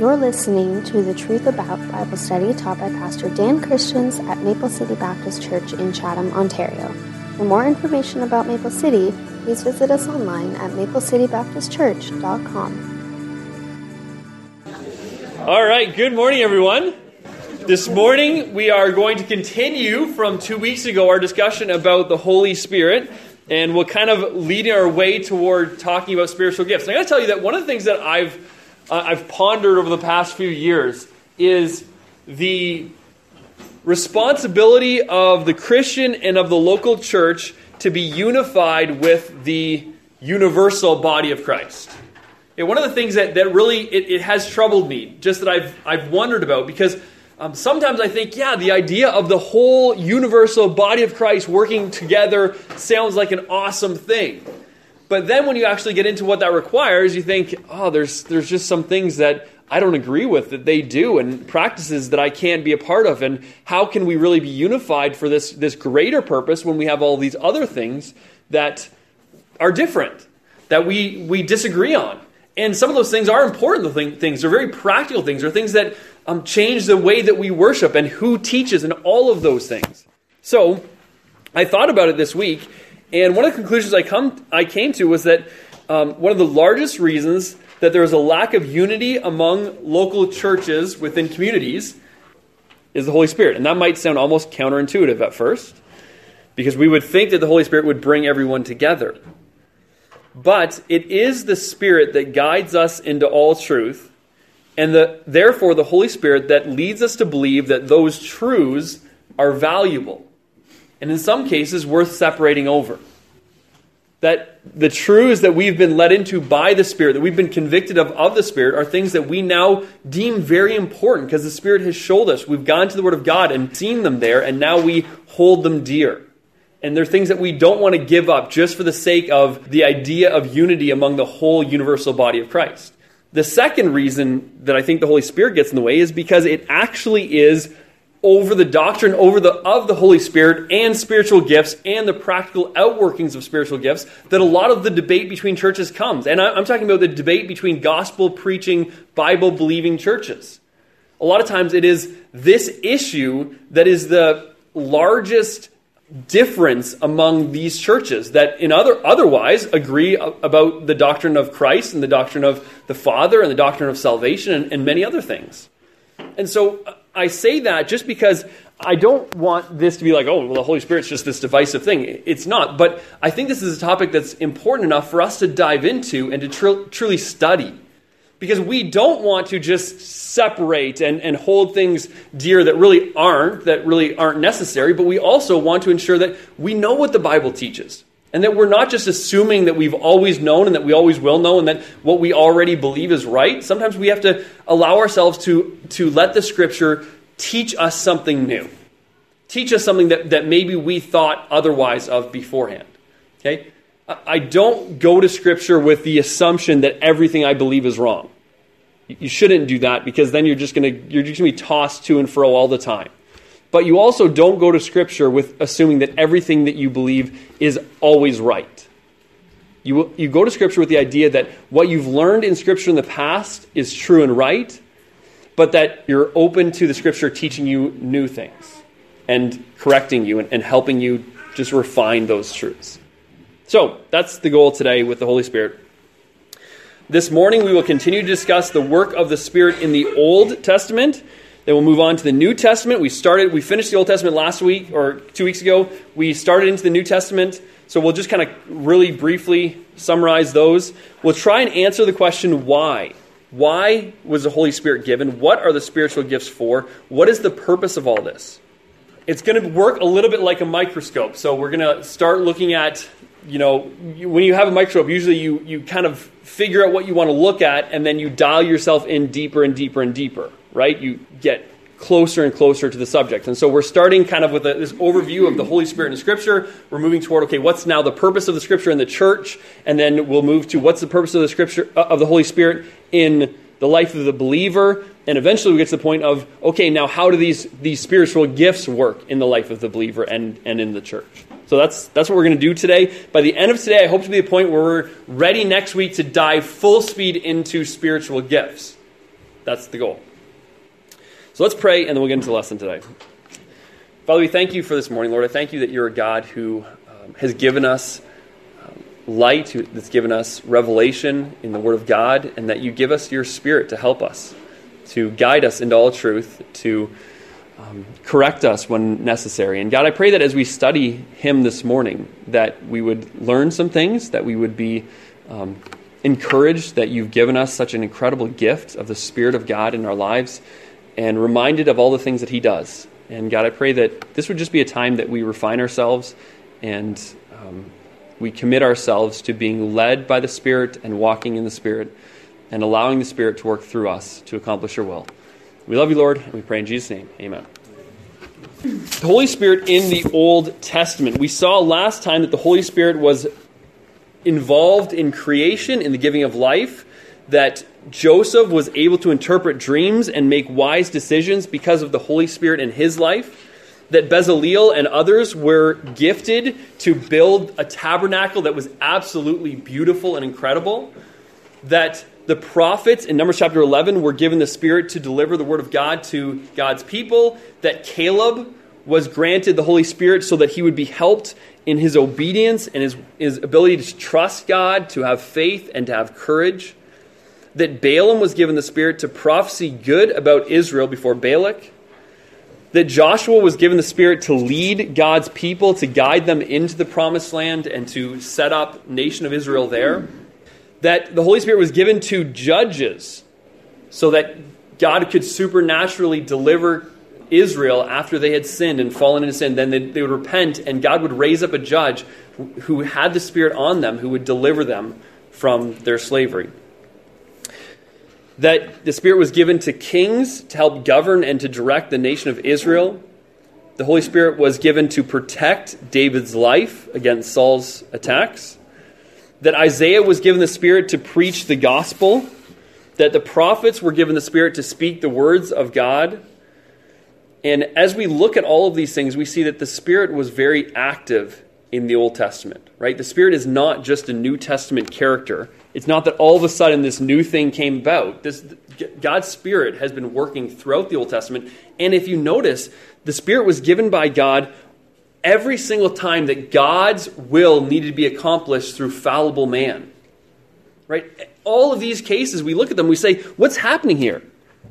You're listening to the Truth About Bible Study taught by Pastor Dan Christians at Maple City Baptist Church in Chatham, Ontario. For more information about Maple City, please visit us online at maplecitybaptistchurch.com. All right, good morning, everyone. This morning, we are going to continue from two weeks ago our discussion about the Holy Spirit, and we'll kind of lead our way toward talking about spiritual gifts. And I got to tell you that one of the things that I've I've pondered over the past few years is the responsibility of the Christian and of the local church to be unified with the universal body of Christ. And one of the things that, that really it, it has troubled me, just that I've, I've wondered about, because um, sometimes I think, yeah, the idea of the whole universal body of Christ working together sounds like an awesome thing. But then when you actually get into what that requires, you think, oh, there's, there's just some things that I don't agree with that they do and practices that I can't be a part of. And how can we really be unified for this, this greater purpose when we have all these other things that are different, that we, we disagree on? And some of those things are important things. They're very practical things. They're things that um, change the way that we worship and who teaches and all of those things. So I thought about it this week and one of the conclusions I come I came to was that um, one of the largest reasons that there is a lack of unity among local churches within communities is the Holy Spirit. And that might sound almost counterintuitive at first, because we would think that the Holy Spirit would bring everyone together. But it is the Spirit that guides us into all truth, and the, therefore the Holy Spirit that leads us to believe that those truths are valuable and in some cases worth separating over. That the truths that we've been led into by the Spirit, that we've been convicted of of the Spirit, are things that we now deem very important because the Spirit has showed us. We've gone to the Word of God and seen them there, and now we hold them dear. And they're things that we don't want to give up just for the sake of the idea of unity among the whole universal body of Christ. The second reason that I think the Holy Spirit gets in the way is because it actually is over the doctrine over the of the Holy Spirit and spiritual gifts and the practical outworkings of spiritual gifts that a lot of the debate between churches comes. And I'm talking about the debate between gospel preaching, Bible believing churches. A lot of times it is this issue that is the largest difference among these churches that in other otherwise agree about the doctrine of Christ and the doctrine of the Father and the doctrine of salvation and, and many other things. And so uh, I say that just because I don't want this to be like, oh, well, the Holy Spirit's just this divisive thing. It's not. But I think this is a topic that's important enough for us to dive into and to tr- truly study. Because we don't want to just separate and, and hold things dear that really aren't, that really aren't necessary, but we also want to ensure that we know what the Bible teaches. And that we're not just assuming that we've always known and that we always will know and that what we already believe is right. Sometimes we have to allow ourselves to, to let the scripture teach us something new. Teach us something that, that maybe we thought otherwise of beforehand. Okay? I don't go to scripture with the assumption that everything I believe is wrong. You shouldn't do that because then you're just going to you're just going to be tossed to and fro all the time. But you also don't go to Scripture with assuming that everything that you believe is always right. You, you go to Scripture with the idea that what you've learned in Scripture in the past is true and right, but that you're open to the Scripture teaching you new things and correcting you and, and helping you just refine those truths. So that's the goal today with the Holy Spirit. This morning we will continue to discuss the work of the Spirit in the Old Testament then we'll move on to the New Testament. We started, we finished the Old Testament last week or two weeks ago. We started into the New Testament. So we'll just kind of really briefly summarize those. We'll try and answer the question why. Why was the Holy Spirit given? What are the spiritual gifts for? What is the purpose of all this? It's going to work a little bit like a microscope. So we're going to start looking at, you know, when you have a microscope, usually you, you kind of figure out what you want to look at and then you dial yourself in deeper and deeper and deeper right? You get closer and closer to the subject. And so we're starting kind of with a, this overview of the Holy Spirit in Scripture. We're moving toward, okay, what's now the purpose of the Scripture in the church? And then we'll move to what's the purpose of the Scripture, uh, of the Holy Spirit in the life of the believer. And eventually we get to the point of, okay, now how do these, these spiritual gifts work in the life of the believer and, and in the church? So that's, that's what we're going to do today. By the end of today, I hope to be a point where we're ready next week to dive full speed into spiritual gifts. That's the goal. So let's pray, and then we'll get into the lesson today. Father, we thank you for this morning, Lord. I thank you that you're a God who um, has given us um, light, that's given us revelation in the Word of God, and that you give us your Spirit to help us, to guide us into all truth, to um, correct us when necessary. And God, I pray that as we study Him this morning, that we would learn some things, that we would be um, encouraged that you've given us such an incredible gift of the Spirit of God in our lives, and reminded of all the things that He does. And God, I pray that this would just be a time that we refine ourselves and um, we commit ourselves to being led by the Spirit and walking in the Spirit and allowing the Spirit to work through us to accomplish your will. We love you, Lord, and we pray in Jesus' name. Amen. The Holy Spirit in the Old Testament. We saw last time that the Holy Spirit was involved in creation, in the giving of life, that Joseph was able to interpret dreams and make wise decisions because of the Holy Spirit in his life. That Bezaleel and others were gifted to build a tabernacle that was absolutely beautiful and incredible. That the prophets in Numbers chapter 11 were given the Spirit to deliver the word of God to God's people, that Caleb was granted the Holy Spirit so that he would be helped in his obedience and his, his ability to trust God, to have faith, and to have courage. That Balaam was given the Spirit to prophesy good about Israel before Balak. That Joshua was given the Spirit to lead God's people, to guide them into the promised land, and to set up nation of Israel there that the Holy Spirit was given to judges so that God could supernaturally deliver Israel after they had sinned and fallen into sin. Then they, they would repent, and God would raise up a judge who, who had the Spirit on them who would deliver them from their slavery. That the Spirit was given to kings to help govern and to direct the nation of Israel. The Holy Spirit was given to protect David's life against Saul's attacks that Isaiah was given the Spirit to preach the gospel, that the prophets were given the Spirit to speak the words of God. And as we look at all of these things, we see that the Spirit was very active in the Old Testament, right? The Spirit is not just a New Testament character. It's not that all of a sudden this new thing came about. This, God's Spirit has been working throughout the Old Testament. And if you notice, the Spirit was given by God every single time that God's will needed to be accomplished through fallible man. Right? All of these cases, we look at them, we say, what's happening here?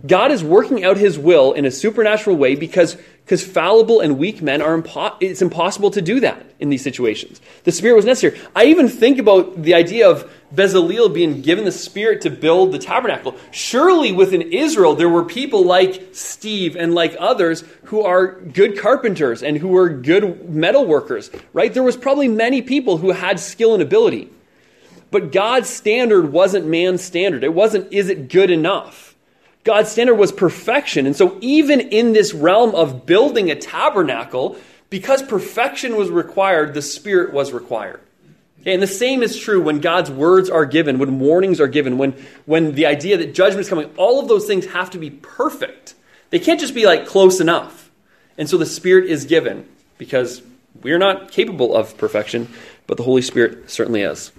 God is working out his will in a supernatural way because, because fallible and weak men are impo- it's impossible to do that in these situations. The Spirit was necessary. I even think about the idea of Bezaleel being given the Spirit to build the tabernacle. Surely within Israel there were people like Steve and like others who are good carpenters and who were good metal workers, right? There was probably many people who had skill and ability. But God's standard wasn't man's standard. It wasn't, is it good enough? God's standard was perfection. And so, even in this realm of building a tabernacle, because perfection was required, the Spirit was required. Okay, and the same is true when God's words are given, when warnings are given, when, when the idea that judgment is coming. All of those things have to be perfect. They can't just be like close enough. And so the Spirit is given because we're not capable of perfection, but the Holy Spirit certainly is.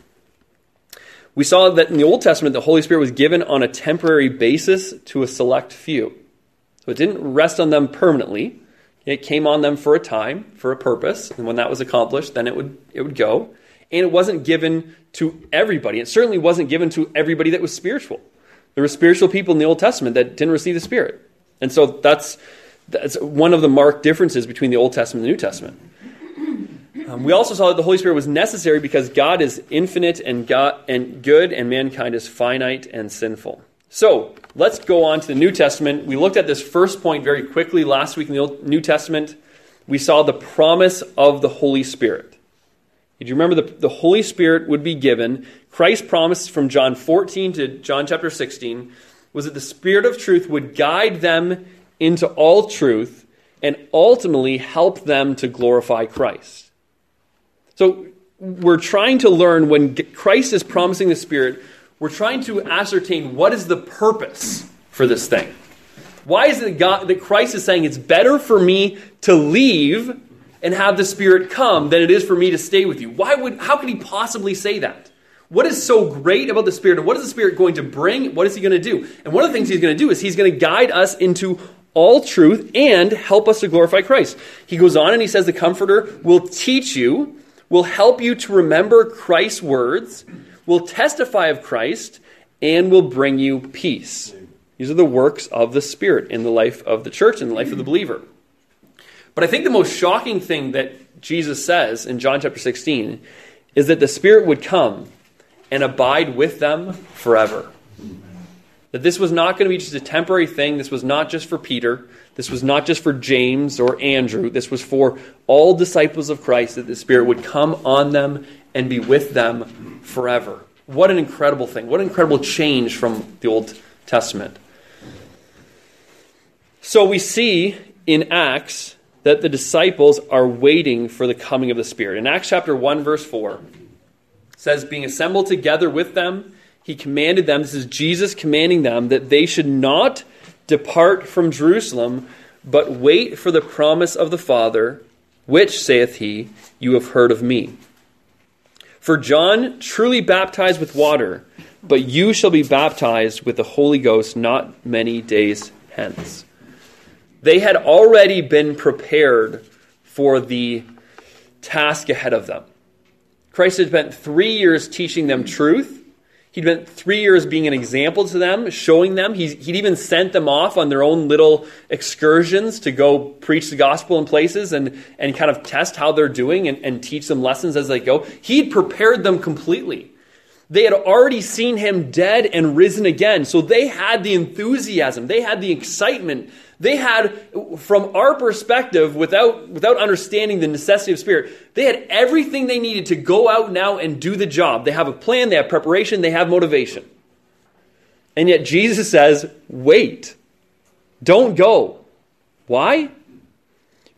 We saw that in the Old Testament, the Holy Spirit was given on a temporary basis to a select few. So it didn't rest on them permanently. It came on them for a time, for a purpose, and when that was accomplished, then it would, it would go and it wasn't given to everybody. It certainly wasn't given to everybody that was spiritual. There were spiritual people in the Old Testament that didn't receive the Spirit. And so that's, that's one of the marked differences between the Old Testament and the New Testament. Um, we also saw that the Holy Spirit was necessary because God is infinite and, God, and good, and mankind is finite and sinful. So let's go on to the New Testament. We looked at this first point very quickly last week in the Old, New Testament. We saw the promise of the Holy Spirit. Did you remember the, the Holy Spirit would be given? Christ promised from John 14 to John chapter 16 was that the Spirit of truth would guide them into all truth and ultimately help them to glorify Christ. So we're trying to learn when Christ is promising the Spirit, we're trying to ascertain what is the purpose for this thing. Why is it God, that Christ is saying it's better for me to leave and have the Spirit come than it is for me to stay with you. Why would, how could he possibly say that? What is so great about the Spirit? And what is the Spirit going to bring? What is He going to do? And one of the things He's going to do is He's going to guide us into all truth and help us to glorify Christ. He goes on and He says, The Comforter will teach you, will help you to remember Christ's words, will testify of Christ, and will bring you peace. These are the works of the Spirit in the life of the church and the life of the believer. But I think the most shocking thing that Jesus says in John chapter 16 is that the Spirit would come and abide with them forever. That this was not going to be just a temporary thing. This was not just for Peter. This was not just for James or Andrew. This was for all disciples of Christ that the Spirit would come on them and be with them forever. What an incredible thing. What an incredible change from the Old Testament. So we see in Acts that the disciples are waiting for the coming of the Spirit. In Acts chapter 1, verse 4, says, Being assembled together with them, he commanded them, this is Jesus commanding them, that they should not depart from Jerusalem, but wait for the promise of the Father, which, saith he, you have heard of me. For John truly baptized with water, but you shall be baptized with the Holy Ghost not many days hence. They had already been prepared for the task ahead of them. Christ had spent three years teaching them truth. He'd spent three years being an example to them, showing them. He'd, he'd even sent them off on their own little excursions to go preach the gospel in places and, and kind of test how they're doing and, and teach them lessons as they go. He'd prepared them completely. They had already seen him dead and risen again. So they had the enthusiasm, they had the excitement they had, from our perspective, without, without understanding the necessity of spirit, they had everything they needed to go out now and do the job. They have a plan, they have preparation, they have motivation. And yet Jesus says, wait, don't go. Why?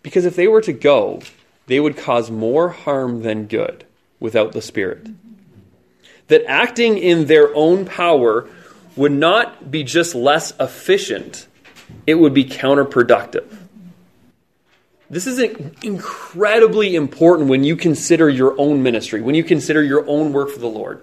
Because if they were to go, they would cause more harm than good without the Spirit. That acting in their own power would not be just less efficient it would be counterproductive. This is incredibly important when you consider your own ministry, when you consider your own work for the Lord.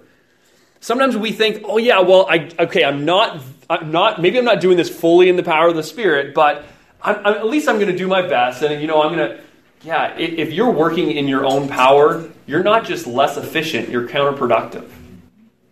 Sometimes we think, "Oh yeah, well, I okay, I'm not, I'm not, maybe I'm not doing this fully in the power of the Spirit, but I'm, I'm, at least I'm going to do my best." And you know, I'm going to, yeah. If you're working in your own power, you're not just less efficient; you're counterproductive.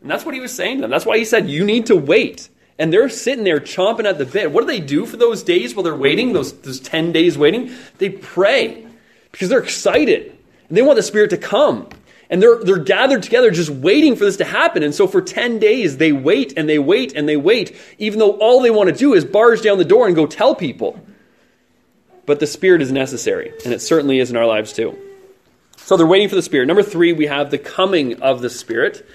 And that's what he was saying to them. That's why he said, "You need to wait." and they're sitting there chomping at the bit. What do they do for those days while they're waiting, those, those 10 days waiting? They pray because they're excited and they want the Spirit to come. And they're, they're gathered together just waiting for this to happen. And so for 10 days, they wait and they wait and they wait, even though all they want to do is barge down the door and go tell people. But the Spirit is necessary, and it certainly is in our lives too. So they're waiting for the Spirit. Number three, we have the coming of the Spirit.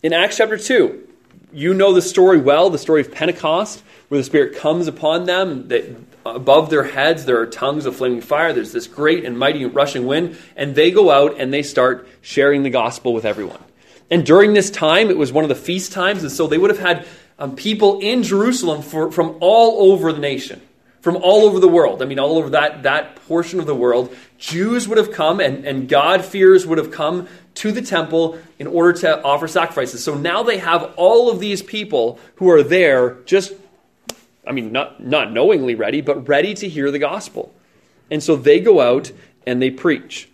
In Acts chapter 2, you know the story well, the story of Pentecost, where the Spirit comes upon them. That above their heads there are tongues of flaming fire. There's this great and mighty rushing wind, and they go out and they start sharing the gospel with everyone. And during this time, it was one of the feast times, and so they would have had um, people in Jerusalem for, from all over the nation, from all over the world. I mean, all over that, that portion of the world. Jews would have come, and, and God-fearers would have come to the temple in order to offer sacrifices. So now they have all of these people who are there just, I mean, not, not knowingly ready, but ready to hear the gospel. And so they go out and they preach.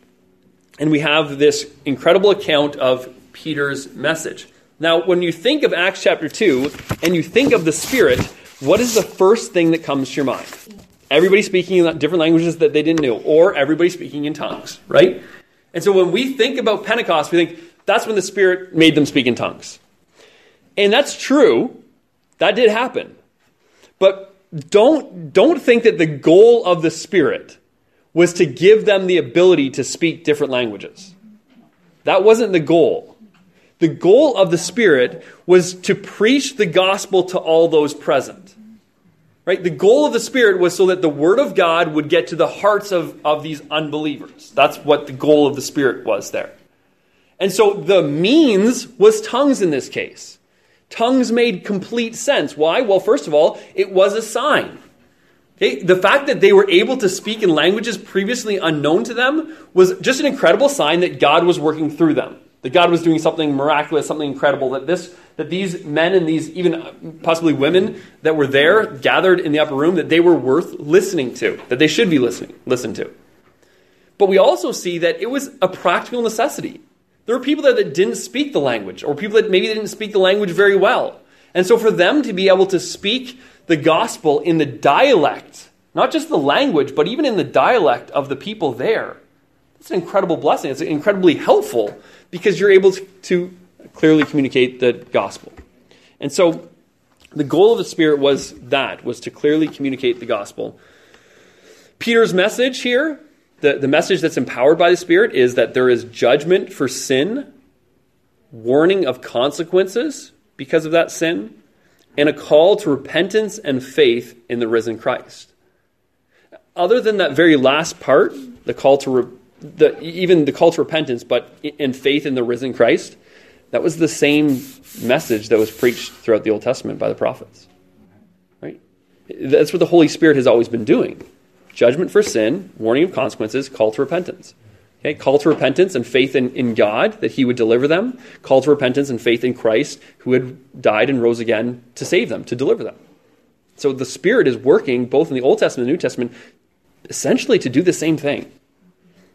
And we have this incredible account of Peter's message. Now, when you think of Acts chapter 2 and you think of the Spirit, what is the first thing that comes to your mind? Everybody speaking in different languages that they didn't know, or everybody speaking in tongues, right? And so when we think about Pentecost, we think that's when the Spirit made them speak in tongues. And that's true. That did happen. But don't, don't think that the goal of the Spirit was to give them the ability to speak different languages. That wasn't the goal. The goal of the Spirit was to preach the gospel to all those present. Right? The goal of the Spirit was so that the Word of God would get to the hearts of, of these unbelievers. That's what the goal of the Spirit was there. And so the means was tongues in this case. Tongues made complete sense. Why? Well, first of all, it was a sign. Okay? The fact that they were able to speak in languages previously unknown to them was just an incredible sign that God was working through them. That God was doing something miraculous, something incredible, that this that these men and these even uh, possibly women that were there gathered in the upper room that they were worth listening to, that they should be listening listened to. But we also see that it was a practical necessity. There were people there that didn't speak the language, or people that maybe didn't speak the language very well. And so for them to be able to speak the gospel in the dialect, not just the language, but even in the dialect of the people there, it's an incredible blessing. It's incredibly helpful because you're able to, clearly communicate the gospel. And so the goal of the Spirit was that, was to clearly communicate the gospel. Peter's message here, the, the message that's empowered by the Spirit, is that there is judgment for sin, warning of consequences because of that sin, and a call to repentance and faith in the risen Christ. Other than that very last part, the call to re- the, even the call to repentance, but in faith in the risen Christ, that was the same message that was preached throughout the Old Testament by the prophets. Right? That's what the Holy Spirit has always been doing. Judgment for sin, warning of consequences, call to repentance. Okay, call to repentance and faith in, in God that He would deliver them. Call to repentance and faith in Christ who had died and rose again to save them, to deliver them. So the Spirit is working both in the Old Testament and the New Testament essentially to do the same thing.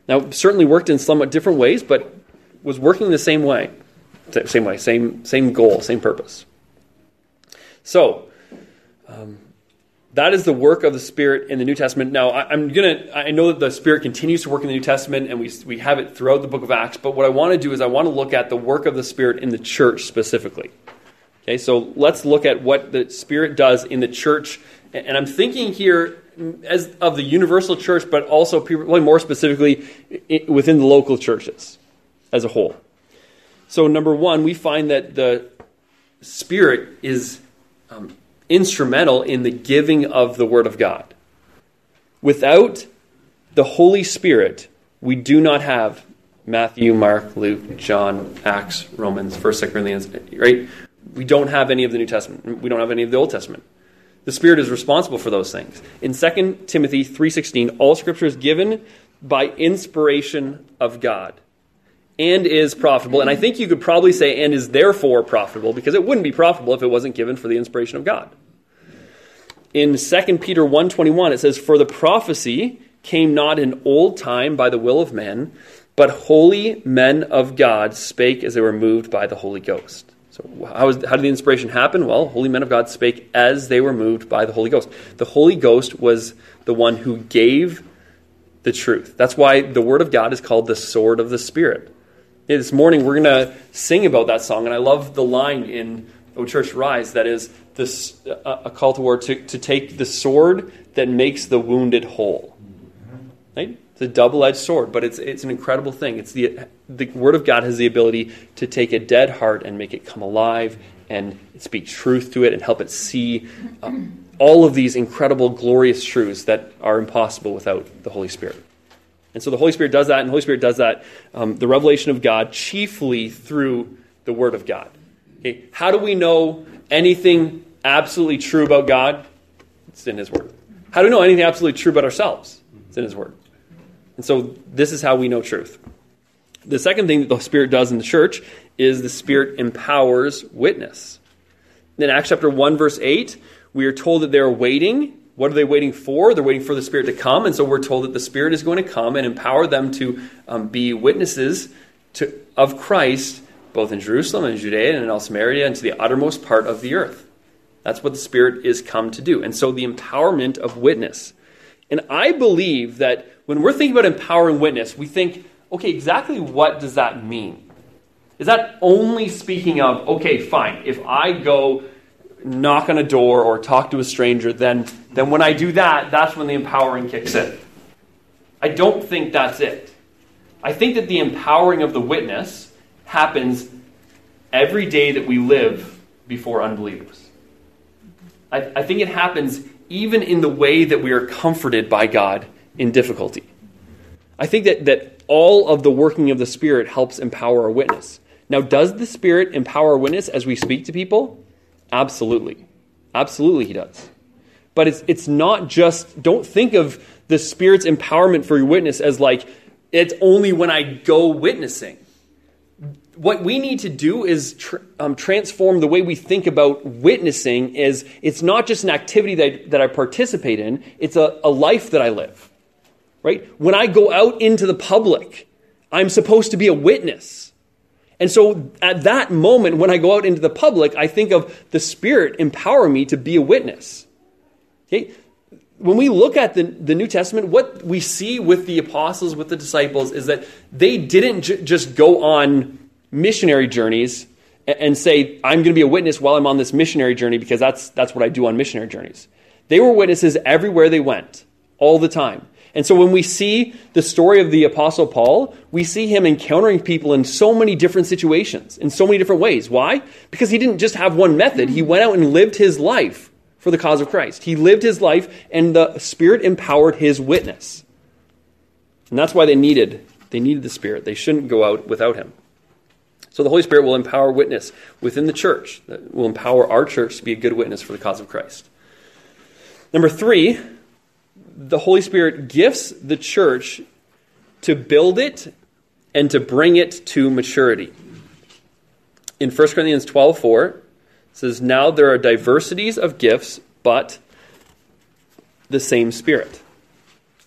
Now, certainly worked in somewhat different ways, but was working the same way. Same way, same, same goal, same purpose. So, um, that is the work of the Spirit in the New Testament. Now, I, am gonna. I know that the Spirit continues to work in the New Testament, and we we have it throughout the Book of Acts. But what I want to do is I want to look at the work of the Spirit in the church specifically. Okay, so let's look at what the Spirit does in the church, and I'm thinking here as of the universal church, but also probably more specifically within the local churches as a whole. So, number one, we find that the Spirit is um, instrumental in the giving of the Word of God. Without the Holy Spirit, we do not have Matthew, Mark, Luke, John, Acts, Romans, 1st, Corinthians, right? We don't have any of the New Testament. We don't have any of the Old Testament. The Spirit is responsible for those things. In 2 Timothy 3:16, all scripture is given by inspiration of God and is profitable. And I think you could probably say and is therefore profitable because it wouldn't be profitable if it wasn't given for the inspiration of God. In 2 Peter 1:21 it says for the prophecy came not in old time by the will of men, but holy men of God spake as they were moved by the Holy Ghost. So, how, is, how did the inspiration happen? Well, holy men of God spake as they were moved by the Holy Ghost. The Holy Ghost was the one who gave the truth. That's why the Word of God is called the sword of the Spirit. This morning we're going to sing about that song, and I love the line in O Church Arise that is this, a call to war to, to take the sword that makes the wounded whole. Right? It's a double edged sword, but it's, it's an incredible thing. It's the, the Word of God has the ability to take a dead heart and make it come alive and speak truth to it and help it see um, all of these incredible, glorious truths that are impossible without the Holy Spirit. And so the Holy Spirit does that, and the Holy Spirit does that, um, the revelation of God, chiefly through the Word of God. Okay? How do we know anything absolutely true about God? It's in His Word. How do we know anything absolutely true about ourselves? It's in His Word. And so this is how we know truth. The second thing that the Spirit does in the church is the Spirit empowers witness. In Acts chapter 1, verse 8, we are told that they're waiting what are they waiting for? They're waiting for the Spirit to come. And so we're told that the Spirit is going to come and empower them to um, be witnesses to, of Christ, both in Jerusalem and Judea and in all Samaria and to the uttermost part of the earth. That's what the Spirit is come to do. And so the empowerment of witness. And I believe that when we're thinking about empowering witness, we think, okay, exactly what does that mean? Is that only speaking of, okay, fine, if I go knock on a door or talk to a stranger, then, then when I do that, that's when the empowering kicks in. I don't think that's it. I think that the empowering of the witness happens every day that we live before unbelievers. I, I think it happens even in the way that we are comforted by God in difficulty. I think that, that all of the working of the Spirit helps empower a witness. Now, does the Spirit empower a witness as we speak to people? Absolutely. Absolutely, he does. But it's, it's not just, don't think of the Spirit's empowerment for your witness as like, it's only when I go witnessing. what we need to do is tr- um, transform the way we think about witnessing is it's not just an activity that that I participate in it's a, a life that i live right when i go out into the public i'm supposed to be a witness and so at that moment when i go out into the public i think of the spirit empowering me to be a witness okay when we look at the, the New Testament, what we see with the apostles, with the disciples, is that they didn't j- just go on missionary journeys and say, I'm going to be a witness while I'm on this missionary journey because that's, that's what I do on missionary journeys. They were witnesses everywhere they went, all the time. And so when we see the story of the Apostle Paul, we see him encountering people in so many different situations, in so many different ways. Why? Because he didn't just have one method, he went out and lived his life for the cause of Christ. He lived his life, and the Spirit empowered his witness. And that's why they needed they needed the Spirit. They shouldn't go out without him. So the Holy Spirit will empower witness within the church, that will empower our church to be a good witness for the cause of Christ. Number three, the Holy Spirit gifts the church to build it and to bring it to maturity. In 1 Corinthians 12 4, it says, Now there are diversities of gifts, but the same Spirit.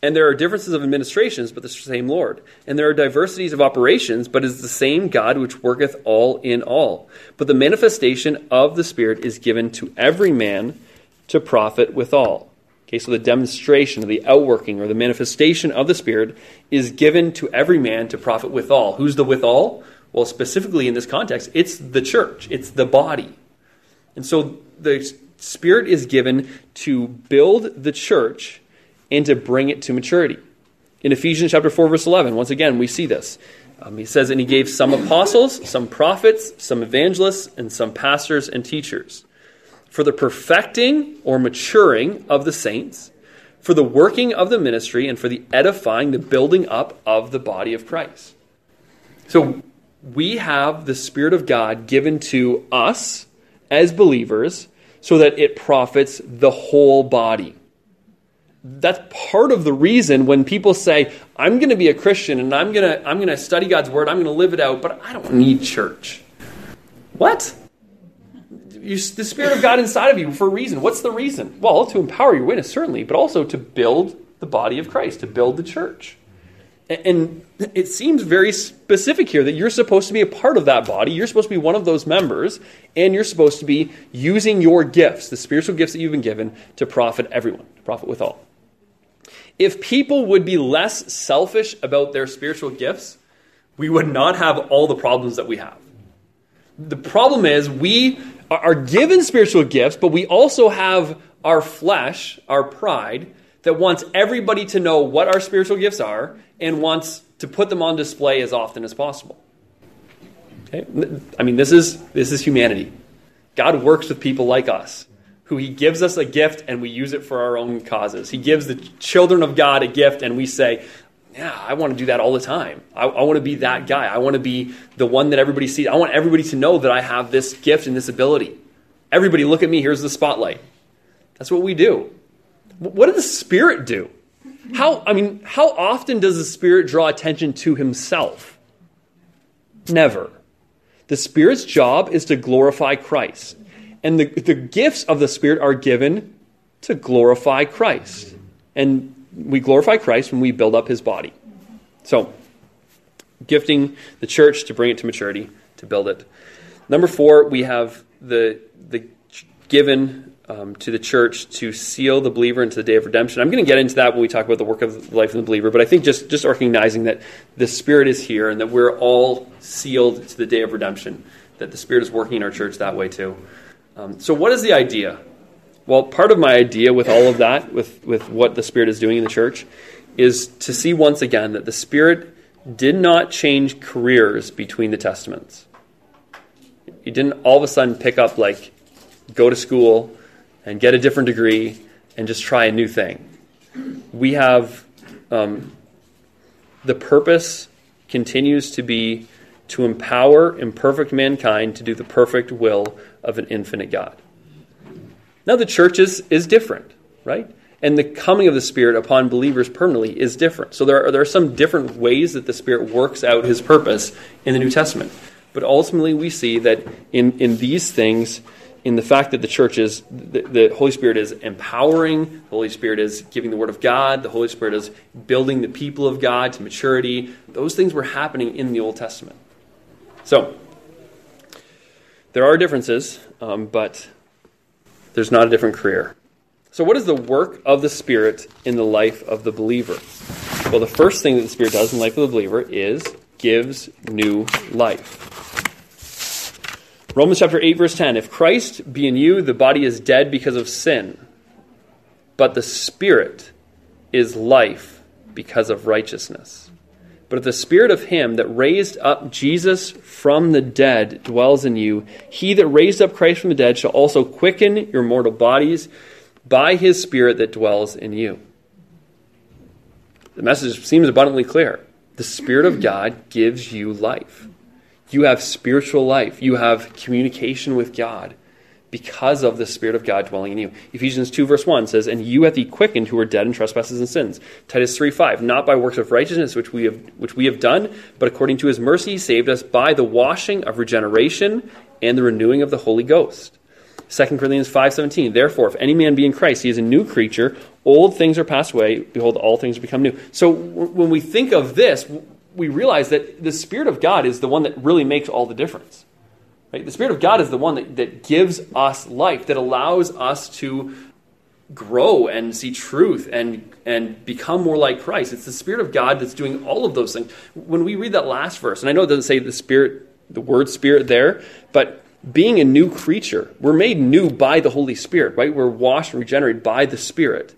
And there are differences of administrations, but the same Lord. And there are diversities of operations, but is the same God which worketh all in all. But the manifestation of the Spirit is given to every man to profit withal. Okay, so the demonstration, or the outworking, or the manifestation of the Spirit is given to every man to profit withal. Who's the withal? Well, specifically in this context, it's the church, it's the body. And so the Spirit is given to build the church and to bring it to maturity. In Ephesians chapter 4, verse 11, once again, we see this. Um, he says, And he gave some apostles, some prophets, some evangelists, and some pastors and teachers for the perfecting or maturing of the saints, for the working of the ministry, and for the edifying, the building up of the body of Christ. So we have the Spirit of God given to us as believers so that it profits the whole body. That's part of the reason when people say i'm going to be a christian and i'm going to i'm going to study god's word i'm going to live it out but i don't need church. What you, the spirit of god inside of you for a reason what's the reason well to empower your witness certainly but also to build the body of christ to build the church and it seems very specific here that you're supposed to be a part of that body. You're supposed to be one of those members, and you're supposed to be using your gifts, the spiritual gifts that you've been given, to profit everyone, to profit with all. If people would be less selfish about their spiritual gifts, we would not have all the problems that we have. The problem is we are given spiritual gifts, but we also have our flesh, our pride, that wants everybody to know what our spiritual gifts are and wants to put them on display as often as possible. Okay? I mean, this is, this is humanity. God works with people like us who he gives us a gift and we use it for our own causes. He gives the children of God a gift and we say, yeah, I want to do that all the time. I, I, want to be that guy. I want to be the one that everybody sees. I want everybody to know that I have this gift and this ability. Everybody, look at me. Here's the spotlight. That's what we do. What does the Spirit do? How, I mean, how often does the Spirit draw attention to himself? Never. The Spirit's job is to glorify Christ. And the, the gifts of the Spirit are given to glorify Christ. And we glorify Christ when we build up his body. So, gifting the church to bring it to maturity, to build it. Number four, we have the, the given um, to the church to seal the believer into the day of redemption. I'm going to get into that when we talk about the work of the life of the believer, but I think just, just recognizing that the Spirit is here and that we're all sealed to the day of redemption, that the Spirit is working in our church that way too. Um, so, what is the idea? Well, part of my idea with all of that, with, with what the Spirit is doing in the church, is to see once again that the Spirit did not change careers between the Testaments. He didn't all of a sudden pick up, like, go to school and get a different degree and just try a new thing. We have um, the purpose continues to be to empower imperfect mankind to do the perfect will of an infinite God. Now, the church is, is different, right? And the coming of the Spirit upon believers permanently is different. So, there are, there are some different ways that the Spirit works out his purpose in the New Testament. But ultimately, we see that in, in these things, in the fact that the church is, the, the, Holy Spirit is empowering, the Holy Spirit is giving the Word of God, the Holy Spirit is building the people of God to maturity. Those things were happening in the Old Testament. So, there are differences, um, but there's not a different career. So, what is the work of the Spirit in the life of the believer? Well, the first thing that the Spirit does in the life of the believer is gives new life. Romans chapter 8, verse 10 If Christ be in you, the body is dead because of sin, but the Spirit is life because of righteousness. But if the Spirit of Him that raised up Jesus from the dead dwells in you, He that raised up Christ from the dead shall also quicken your mortal bodies by His Spirit that dwells in you. The message seems abundantly clear. The Spirit of God gives you life. You have spiritual life. You have communication with God because of the Spirit of God dwelling in you. Ephesians 2, verse 1 says, And you hath he quickened who were dead in trespasses and sins. Titus 3, 5, Not by works of righteousness which we have, which we have done, but according to his mercy he saved us by the washing of regeneration and the renewing of the Holy Ghost. 2 Corinthians 5:17 Therefore if any man be in Christ he is a new creature old things are passed away behold all things become new. So when we think of this we realize that the Spirit of God is the one that really makes all the difference. Right? The Spirit of God is the one that, that gives us life, that allows us to grow and see truth and, and become more like Christ. It's the Spirit of God that's doing all of those things. When we read that last verse, and I know it doesn't say the Spirit, the word Spirit there, but being a new creature, we're made new by the Holy Spirit, right? We're washed and regenerated by the Spirit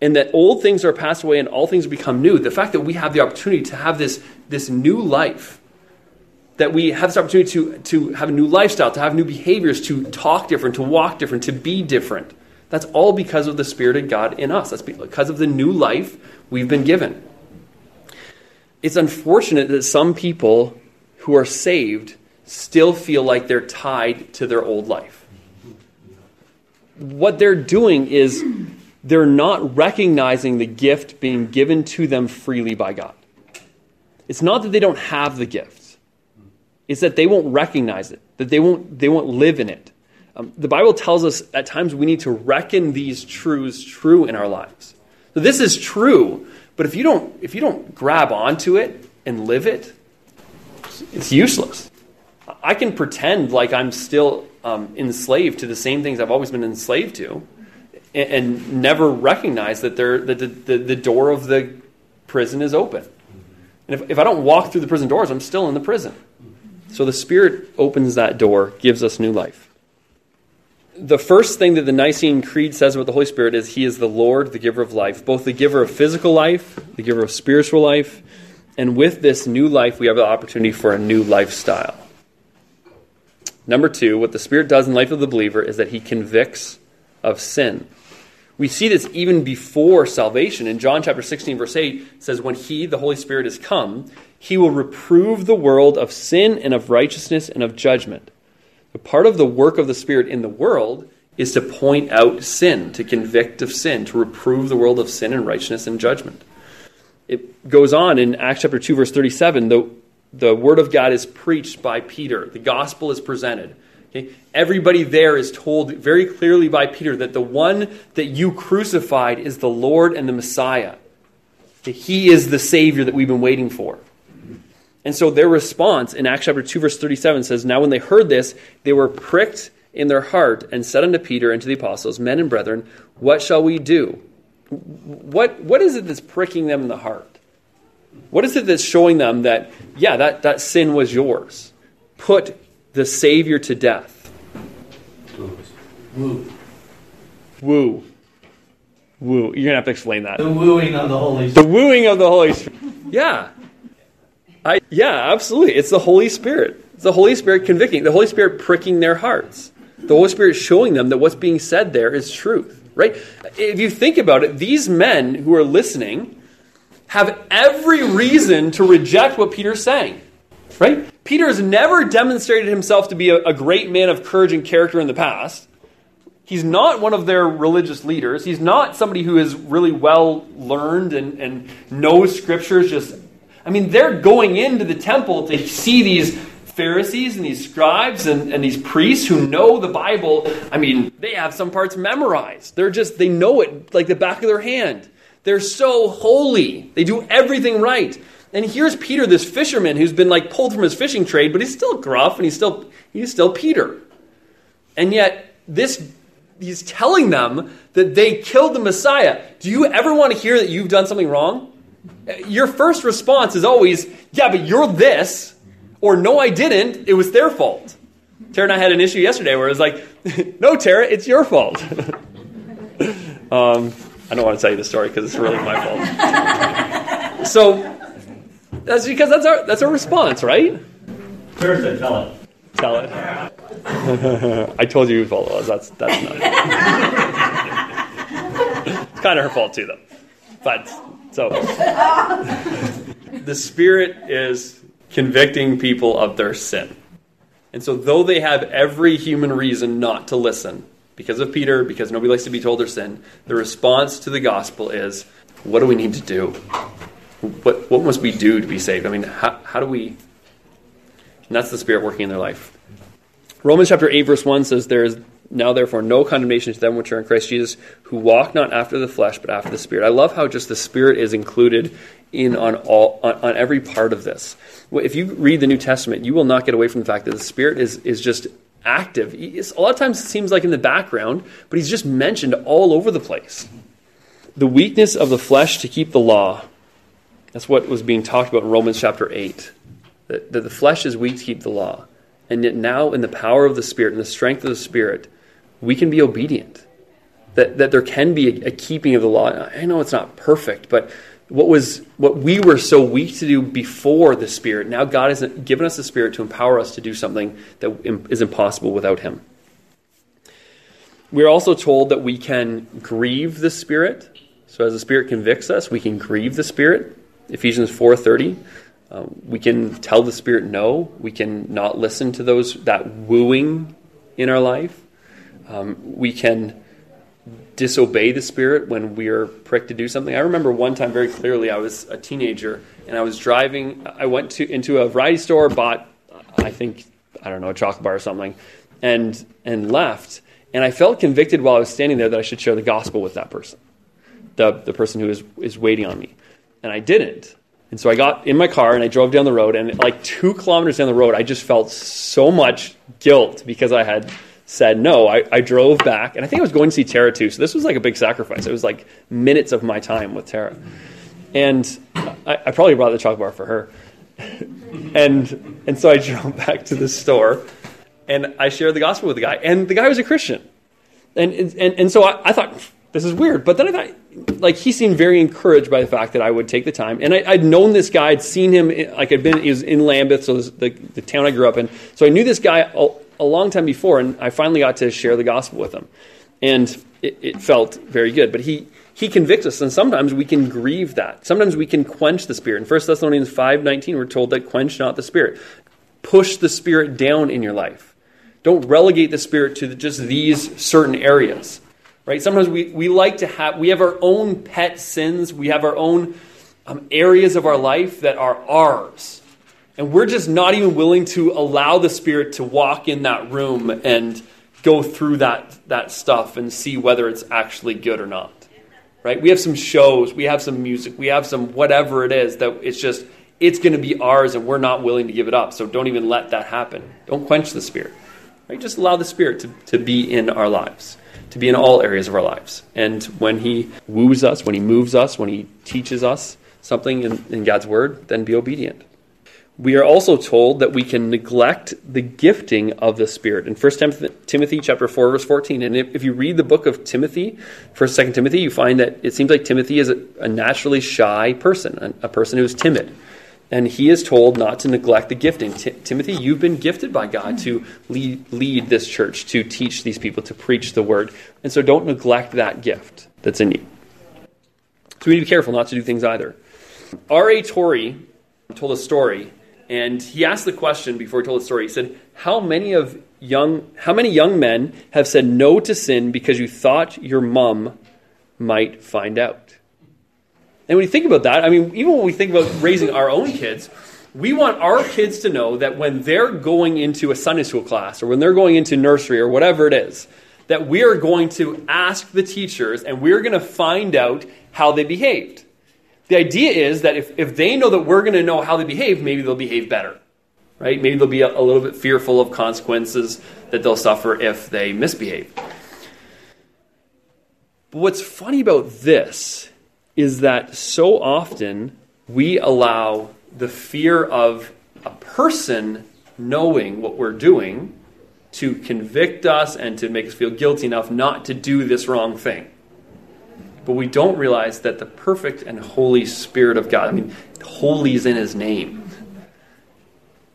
and that old things are passed away and all things become new, the fact that we have the opportunity to have this, this new life, that we have this opportunity to, to have a new lifestyle, to have new behaviors, to talk different, to walk different, to be different, that's all because of the Spirit of God in us. That's because of the new life we've been given. It's unfortunate that some people who are saved still feel like they're tied to their old life. What they're doing is they're not recognizing the gift being given to them freely by God. It's not that they don't have the gift, it's that they won't recognize it, that they won't, they won't live in it. Um, the Bible tells us at times we need to reckon these truths true in our lives. So this is true, but if you don't, if you don't grab onto it and live it, it's useless. I can pretend like I'm still um, enslaved to the same things I've always been enslaved to and, and never recognize that, that the, the, the door of the prison is open. And if, if I don't walk through the prison doors, I'm still in the prison. So the Spirit opens that door, gives us new life. The first thing that the Nicene Creed says about the Holy Spirit is He is the Lord, the giver of life, both the giver of physical life, the giver of spiritual life, and with this new life, we have the opportunity for a new lifestyle. Number two, what the Spirit does in the life of the believer is that He convicts of sin. We see this even before salvation. In John chapter 16, verse 8, says, When he, the Holy Spirit, is come, he will reprove the world of sin and of righteousness and of judgment. The part of the work of the Spirit in the world is to point out sin, to convict of sin, to reprove the world of sin and righteousness and judgment. It goes on in Acts chapter 2, verse 37, the, the word of God is preached by Peter, the gospel is presented. Okay? Everybody there is told very clearly by Peter that the one that you crucified is the Lord and the Messiah. He is the Savior that we've been waiting for. And so their response in Acts chapter 2, verse 37 says, Now when they heard this, they were pricked in their heart and said unto Peter and to the apostles, Men and brethren, what shall we do? What, what is it that's pricking them in the heart? What is it that's showing them that, yeah, that, that sin was yours? Put the Savior to death. Woo. Woo. Woo. You're going to have to explain that. The wooing of the Holy Spirit. The wooing of the Holy Spirit. Yeah. I, yeah, absolutely. It's the Holy Spirit. It's the Holy Spirit convicting, the Holy Spirit pricking their hearts. The Holy Spirit showing them that what's being said there is truth, right? If you think about it, these men who are listening have every reason to reject what Peter's saying, right? Peter has never demonstrated himself to be a, a great man of courage and character in the past. He's not one of their religious leaders. He's not somebody who is really well learned and, and knows scriptures. Just, I mean, they're going into the temple to see these Pharisees and these scribes and, and these priests who know the Bible, I mean, they have some parts memorized. They're just, they know it like the back of their hand. They're so holy. They do everything right. And here's Peter, this fisherman who's been like pulled from his fishing trade, but he's still gruff and he's still he's still Peter. And yet this he's telling them that they killed the Messiah. Do you ever want to hear that you've done something wrong? Your first response is always, yeah, but you're this, or no, I didn't. It was their fault. Tara and I had an issue yesterday where it was like, no, Tara, it's your fault. um, I don't want to tell you the story because it's really my fault. so that's because that's our that's our response, right? Thursday, tell it. Tell it. I told you you follow us. That's that's not. It. it's kind of her fault too, though. But so the Spirit is convicting people of their sin, and so though they have every human reason not to listen, because of Peter, because nobody likes to be told their sin, the response to the gospel is, what do we need to do? What, what must we do to be saved? I mean, how, how do we. And that's the Spirit working in their life. Romans chapter 8, verse 1 says, There is now, therefore, no condemnation to them which are in Christ Jesus, who walk not after the flesh, but after the Spirit. I love how just the Spirit is included in on all on, on every part of this. If you read the New Testament, you will not get away from the fact that the Spirit is, is just active. A lot of times it seems like in the background, but he's just mentioned all over the place. The weakness of the flesh to keep the law. That's what was being talked about in Romans chapter 8. That, that the flesh is weak to keep the law. And yet now, in the power of the Spirit and the strength of the Spirit, we can be obedient. That, that there can be a, a keeping of the law. I know it's not perfect, but what was what we were so weak to do before the spirit now god has given us the spirit to empower us to do something that is impossible without him. We're also told that we can grieve the spirit. So as the spirit convicts us we can grieve the spirit. Ephesians 4.30 uh, we can tell the spirit no. We can not listen to those that wooing in our life um, we can disobey the Spirit when we are pricked to do something. I remember one time very clearly, I was a teenager and I was driving. I went to into a variety store, bought, I think, I don't know, a chocolate bar or something, and and left. And I felt convicted while I was standing there that I should share the gospel with that person, the the person who is is waiting on me, and I didn't. And so I got in my car and I drove down the road, and like two kilometers down the road, I just felt so much guilt because I had said no. I, I drove back, and I think I was going to see Tara too. So this was like a big sacrifice. It was like minutes of my time with Tara, and I, I probably brought the chocolate bar for her. and and so I drove back to the store, and I shared the gospel with the guy, and the guy was a Christian, and and and so I, I thought this is weird, but then I thought like he seemed very encouraged by the fact that I would take the time, and I, would known this guy, I'd seen him, like I'd been, he was in Lambeth, so the the town I grew up in, so I knew this guy a long time before, and I finally got to share the gospel with him. And it, it, felt very good. But he, he convicts us, and sometimes we can grieve that. Sometimes we can quench the Spirit. In 1 Thessalonians 5.19, we're told that quench not the Spirit. Push the Spirit down in your life. Don't relegate the Spirit to just these certain areas. Right? Sometimes we, we like to have, we have our own pet sins. We have our own um, areas of our life that are ours and we're just not even willing to allow the Spirit to walk in that room and go through that, that stuff and see whether it's actually good or not. Right? We have some shows, we have some music, we have some whatever it is that it's just, it's going to be ours and we're not willing to give it up. So don't even let that happen. Don't quench the Spirit. Right? Just allow the Spirit to, to be in our lives, to be in all areas of our lives. And when He woos us, when He moves us, when He teaches us something in, in God's Word, then be obedient we are also told that we can neglect the gifting of the Spirit. In 1 Timothy chapter 4, verse 14, and if, you read the book of Timothy, 1st, 2nd Timothy, you find that it seems like Timothy is a, naturally shy person, a, a, person who is timid. And he is told not to neglect the gifting. T- Timothy, you've been gifted by God to lead, lead this church, to teach these people, to preach the word. And so don't neglect that gift that's in you. So we need to be careful not to do things either. R.A. Torrey told a story and he asked the question before he told the story. He said, "How many of young how many young men have said no to sin because you thought your mom might find out?" And when you think about that, I mean, even when we think about raising our own kids, We want our kids to know that when they're going into a Sunday school class or when they're going into nursery or whatever it is, that we are going to ask the teachers and we're going to find out how they behaved. The idea is that if, if they know that we're going to know how they behave, maybe they'll behave better. Right? Maybe they'll be a, a little bit fearful of consequences that they'll suffer if they misbehave. But what's funny about this is that so often we allow the fear of a person knowing what we're doing to convict us and to make us feel guilty enough not to do this wrong thing. But we don't realize that the perfect and holy Spirit of God, I mean, holy is in His name,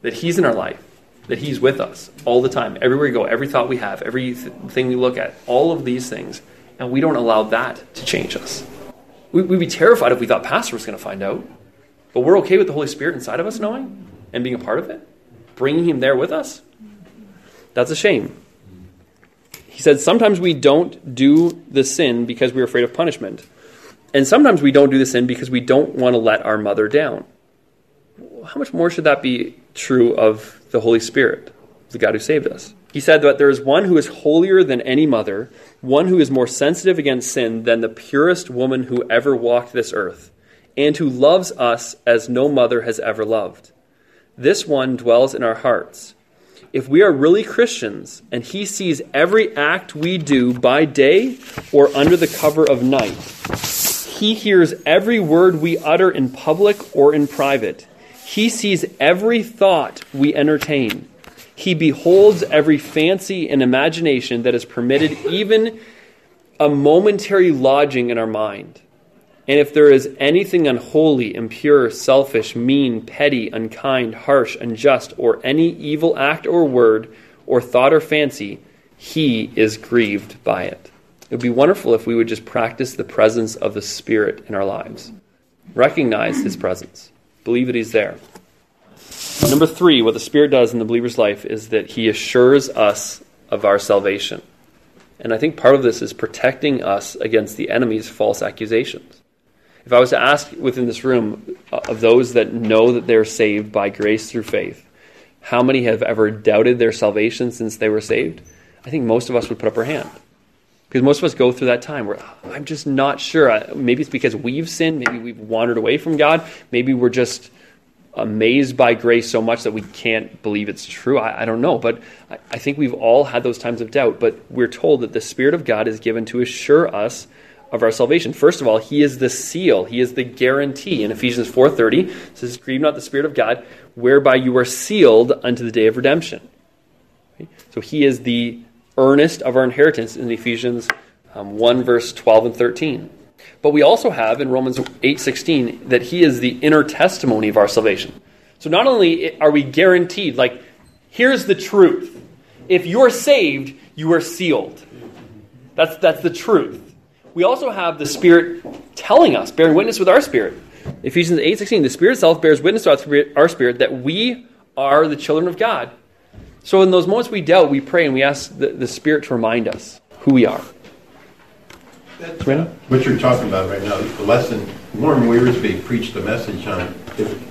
that He's in our life, that He's with us all the time, everywhere we go, every thought we have, everything we look at, all of these things, and we don't allow that to change us. We'd be terrified if we thought Pastor was going to find out, but we're okay with the Holy Spirit inside of us knowing and being a part of it, bringing Him there with us. That's a shame. He said, Sometimes we don't do the sin because we're afraid of punishment. And sometimes we don't do the sin because we don't want to let our mother down. How much more should that be true of the Holy Spirit, the God who saved us? He said that there is one who is holier than any mother, one who is more sensitive against sin than the purest woman who ever walked this earth, and who loves us as no mother has ever loved. This one dwells in our hearts if we are really Christians and He sees every act we do by day or under the cover of night, He hears every word we utter in public or in private. He sees every thought we entertain. He beholds every fancy and imagination that is permitted, even a momentary lodging in our mind. And if there is anything unholy, impure, selfish, mean, petty, unkind, harsh, unjust, or any evil act or word, or thought or fancy, he is grieved by it. It would be wonderful if we would just practice the presence of the Spirit in our lives. Recognize his presence, believe that he's there. Number three, what the Spirit does in the believer's life is that he assures us of our salvation. And I think part of this is protecting us against the enemy's false accusations. If I was to ask within this room uh, of those that know that they're saved by grace through faith, how many have ever doubted their salvation since they were saved? I think most of us would put up our hand. Because most of us go through that time where I'm just not sure. Maybe it's because we've sinned. Maybe we've wandered away from God. Maybe we're just amazed by grace so much that we can't believe it's true. I, I don't know. But I, I think we've all had those times of doubt. But we're told that the Spirit of God is given to assure us of our salvation. First of all, he is the seal, he is the guarantee. In Ephesians 4:30, it says, "Grieve not the spirit of God, whereby you are sealed unto the day of redemption." Okay? So he is the earnest of our inheritance in Ephesians um, 1 verse 12 and 13. But we also have in Romans 8:16 that he is the inner testimony of our salvation. So not only are we guaranteed like here's the truth. If you're saved, you are sealed. That's that's the truth we also have the Spirit telling us, bearing witness with our spirit. Ephesians 8:16, the Spirit itself bears witness to our spirit, our spirit that we are the children of God. So in those moments we doubt, we pray and we ask the, the Spirit to remind us who we are. That's uh, what you're talking about right now. The lesson, Warren Wiersbe preached a message on if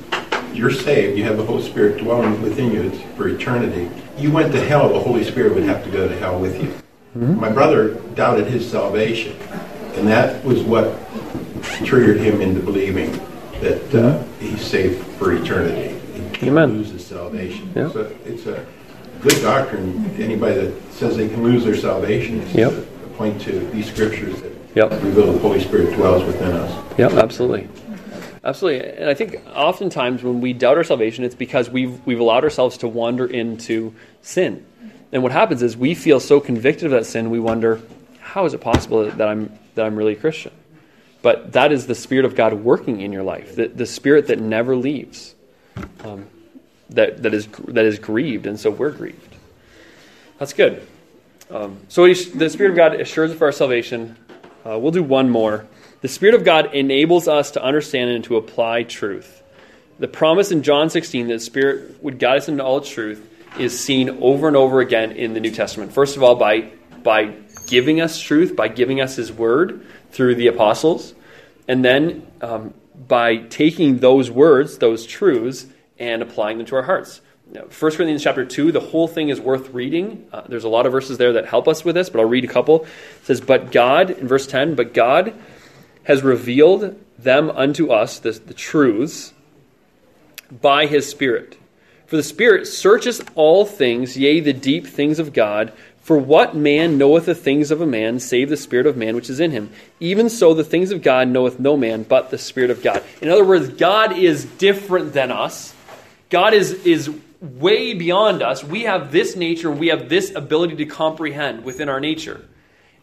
you're saved, you have the Holy Spirit dwelling within you for eternity. You went to hell, the Holy Spirit would have to go to hell with you. Mm-hmm. My brother doubted his salvation. And that was what triggered him into believing that uh, mm-hmm. he's saved for eternity. He Amen. loses salvation. Yeah. So it's a good doctrine. Anybody that says they can lose their salvation is yep. to point to these scriptures that yep. We reveal the Holy Spirit dwells within us. Yep, absolutely. Absolutely. And I think oftentimes when we doubt our salvation, it's because we've, we've allowed ourselves to wander into sin. And what happens is we feel so convicted of that sin, we wonder, how is it possible that I'm that I'm really a Christian. But that is the Spirit of God working in your life, the, the Spirit that never leaves, um, that, that, is, that is grieved, and so we're grieved. That's good. Um, so the Spirit of God assures us of our salvation. Uh, we'll do one more. The Spirit of God enables us to understand and to apply truth. The promise in John 16 that the Spirit would guide us into all truth is seen over and over again in the New Testament. First of all, by, by giving us truth, by giving us His Word through the apostles, and then um, by taking those words, those truths, and applying them to our hearts. 1 Corinthians chapter 2, the whole thing is worth reading. Uh, there's a lot of verses there that help us with this, but I'll read a couple. It says, But God, in verse 10, but God has revealed them unto us, the, the truths, by his Spirit. For the Spirit searches all things, yea, the deep things of God. For what man knoweth the things of a man, save the Spirit of man which is in him? Even so, the things of God knoweth no man but the Spirit of God. In other words, God is different than us. God is, is way beyond us. We have this nature, we have this ability to comprehend within our nature.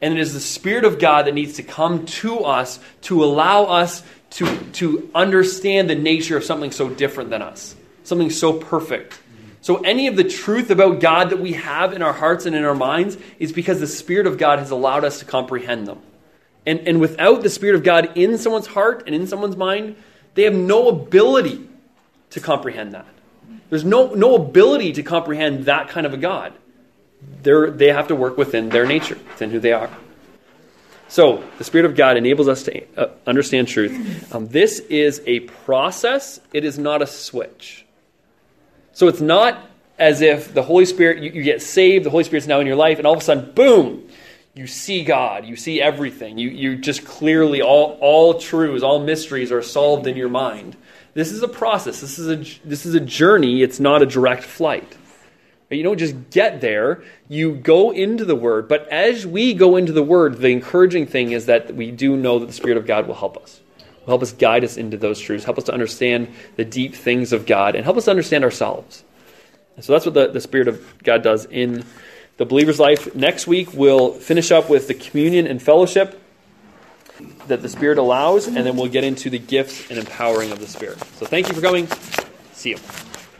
And it is the Spirit of God that needs to come to us to allow us to, to understand the nature of something so different than us, something so perfect. So, any of the truth about God that we have in our hearts and in our minds is because the Spirit of God has allowed us to comprehend them. And, and without the Spirit of God in someone's heart and in someone's mind, they have no ability to comprehend that. There's no, no ability to comprehend that kind of a God. They're, they have to work within their nature, within who they are. So, the Spirit of God enables us to uh, understand truth. Um, this is a process, it is not a switch. So, it's not as if the Holy Spirit, you, you get saved, the Holy Spirit's now in your life, and all of a sudden, boom, you see God, you see everything. You, you just clearly, all, all truths, all mysteries are solved in your mind. This is a process. This is a, this is a journey. It's not a direct flight. You don't just get there, you go into the Word. But as we go into the Word, the encouraging thing is that we do know that the Spirit of God will help us. Will help us guide us into those truths, help us to understand the deep things of God, and help us understand ourselves. And so that's what the, the Spirit of God does in the believer's life. Next week, we'll finish up with the communion and fellowship that the Spirit allows, and then we'll get into the gifts and empowering of the Spirit. So thank you for coming. See you.